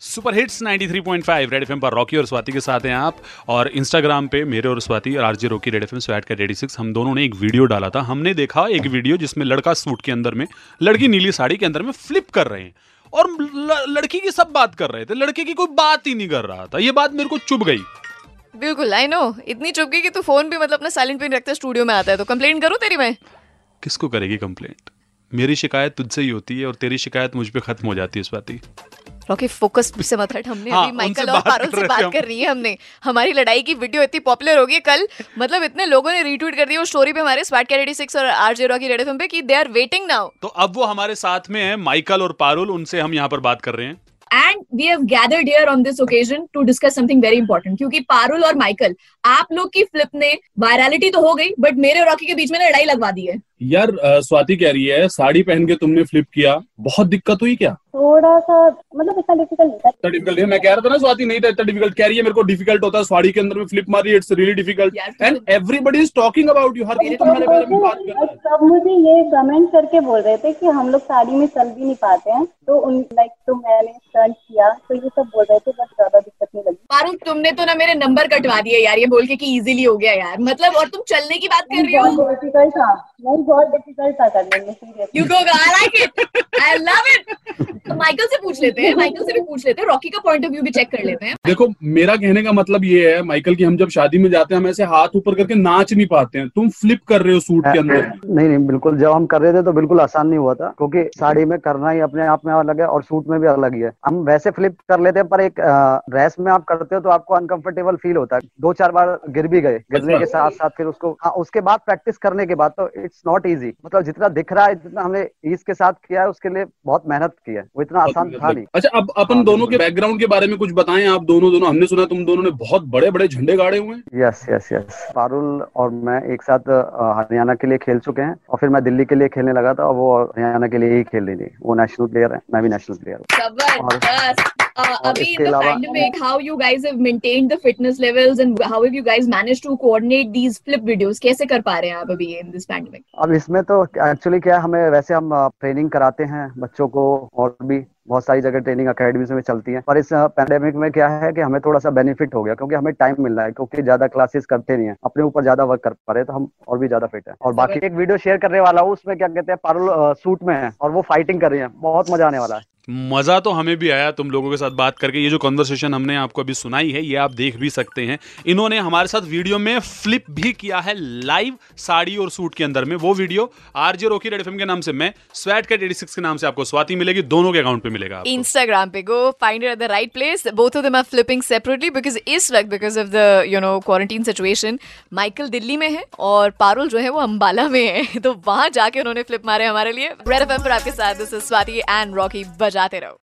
Super hits 93.5 red FM पर Rocky और स्वाति के साथ हैं आप और इंस्टाग्राम पे मेरे और स्वाति और आरजे रॉकी रेड एफएम स्वैट का रेडी सिक्स हम दोनों ने एक वीडियो डाला था। हमने देखा एक वीडियो जिसमें लड़का सूट के अंदर में लड़की नीली साड़ी के अंदर में फ्लिप कर रहे हैं और लड़की की सब बात कर रहे थे लड़के की कोई बात ही नहीं कर रहा था। ये बात मेरे को चुभ गई। बिल्कुल आई नो इतनी चुप गई कि तू फ़ोन भी मतलब अपना साइलेंट पिन रखते स्टूडियो में आता है तो कंप्लेंट करूँ तेरी मैं? किसको करेगी कंप्लेंट मेरी शिकायत तुझसे ही होती है और तेरी शिकायत मुझ पे खत्म हो जाती है स्वाति। रॉकी फोकस से मत हट हमने हाँ, अभी माइकल और बात पारुल कर से बात कर रही है हमने। हमारी लड़ाई की वीडियो इतनी पॉपुलर हो गई कल मतलब इतने लोगों ने रीट्वीट कर दिया वो स्टोरी पे हमारे स्पैट कैरेडी सिक्स और आरजे रॉकी रेड पे कि दे आर वेटिंग नाउ तो अब वो हमारे साथ में है माइकल और पारुल उनसे हम यहाँ पर बात कर रहे हैं। And we have gathered here on this occasion to discuss something very important क्योंकि पारुल और माइकल आप लोग की फ्लिप ने वायरलिटी तो हो गई बट मेरे और रॉकी के बीच में लड़ाई लगवा दी है। यार स्वाति कह रही है साड़ी पहन के तुमने फ्लिप किया बहुत दिक्कत हुई क्या? थोड़ा सा मतलब इतना डिफ़िकल्ट नहीं था। इतना डिफ़िकल्ट है मैं कह रहा था ना स्वाति नहीं था इतना डिफ़िकल्ट कह रही है मेरे को डिफ़िकल्ट होता है साड़ी के अंदर में फ्लिप मारी it's really difficult and everybody is talking about you हर कोई तुम्हारे बारे में बात कर रहा है। सब मुझे ये कमेंट करके बोल रहे थे कि हम लोग साड़ी में चल भी नहीं पाते हैं। तो उन लाइक तो मैंने स्टंट किया तो ये सब बोल रहे थे बट ज़्यादा पारुल तुमने तो ना मेरे नंबर कटवा दिए यार ये बोल के कि इजीली हो गया यार। मतलब और तुम चलने की बात कर रही हो? बहुत डिफ़िकल्ट था नहीं बहुत डिफ़िकल्ट था करने में you go I like it I love it Michael से पूछ लेते हैं माइकल से भी पूछ लेते हैं रॉकी का पॉइंट ऑफ़ व्यू भी चेक कर लेते हैं। देखो मेरा कहने का मतलब ये है माइकल की हम जब शादी में जाते हैं हम ऐसे हाथ ऊपर करके नाच नहीं पाते हैं। तुम फ्लिप कर रहे हो सूट के अंदर। नहीं नहीं बिल्कुल जब हम कर रहे थे तो बिल्कुल आसान नहीं हुआ था क्योंकि साड़ी में करना ही अपने आप में अलग है और सूट में भी अलग ही है। हम वैसे फ्लिप कर लेते हैं पर एक ड्रेस में आप करते हो तो आपको अनकंफर्टेबल फील होता है। दो चार बार गिर भी गए गिरने के साथ साथ फिर उसको हाँ उसके बाद प्रैक्टिस करने के बाद तो इट्स नॉट इजी मतलब जितना दिख रहा है जितना हमने ईज के साथ किया है उसके लिए बहुत मेहनत की है। वो इतना आसान था नहीं। अच्छा अब अपन हाँ, दोनों के बैकग्राउंड के बारे में कुछ बताएँ आप दोनों दोनों हमने सुना तुम दोनों ने बहुत बड़े बड़े झंडे गाड़े हुए हैं। यस यस यस पारुल और मैं एक साथ हरियाणा के लिए खेल चुके हैं और फिर मैं दिल्ली के लिए खेलने लगा था और वो हरियाणा के लिए ही खेल रही थी। वो नेशनल प्लेयर है मैं भी नेशनल प्लेयर हूँ। Uh, अभी इसके in the अलावा- pandemic how you guys have maintained the fitness levels and how have you guys managed to coordinate these flip videos? कैसे कर पा रहे हैं आप अभी in this pandemic? अब इसमें तो एक्चुअली क्या है हमें वैसे हम ट्रेनिंग कराते हैं बच्चों को और भी बहुत सारी जगह ट्रेनिंग अकेडमीज में चलती है। पर इस पैंडेमिक में क्या है कि हमें थोड़ा सा बेनिफिट हो गया क्योंकि हमें टाइम मिल रहा है क्योंकि ज़्यादा क्लासेस करते नहीं है। अपने ऊपर ज़्यादा वर्क कर पा रहे तो हम और भी ज़्यादा फिट है। और बाकी एक वीडियो शेयर करने वाला हूँ उसमें क्या कहते हैं पारुल सूट में है और वो फाइटिंग कर रही है। बहुत मज़ा आने वाला है। मज़ा तो हमें भी आया तुम लोगों के साथ बात करके। ये जो कॉन्वर्सेशन हमने आपको अभी सुनाई है, ये आप देख भी सकते हैं। इन्होंने हमारे साथ वीडियो में फ्लिप भी किया है लाइव साड़ी और सूट के अंदर में। वो वीडियो आरजे रोकी रेड के नाम से मैं, स्वैट कैट 86 के नाम से आपको स्वाति मिलेगी। दोनों के अकाउंट पे मिलेगा इंस्टाग्राम पे। Go find at the right place both of them are flipping separately because इस वक्त because of the you know quarantine situation Michael Delhi में है और पारुल जो है वो अंबाला में है। तो वहाँ जाके उन्होंने फ्लिप मारे हमारे लिए। रेड एफएम पर आपके साथ this is Swati and Rocky बजाते रहो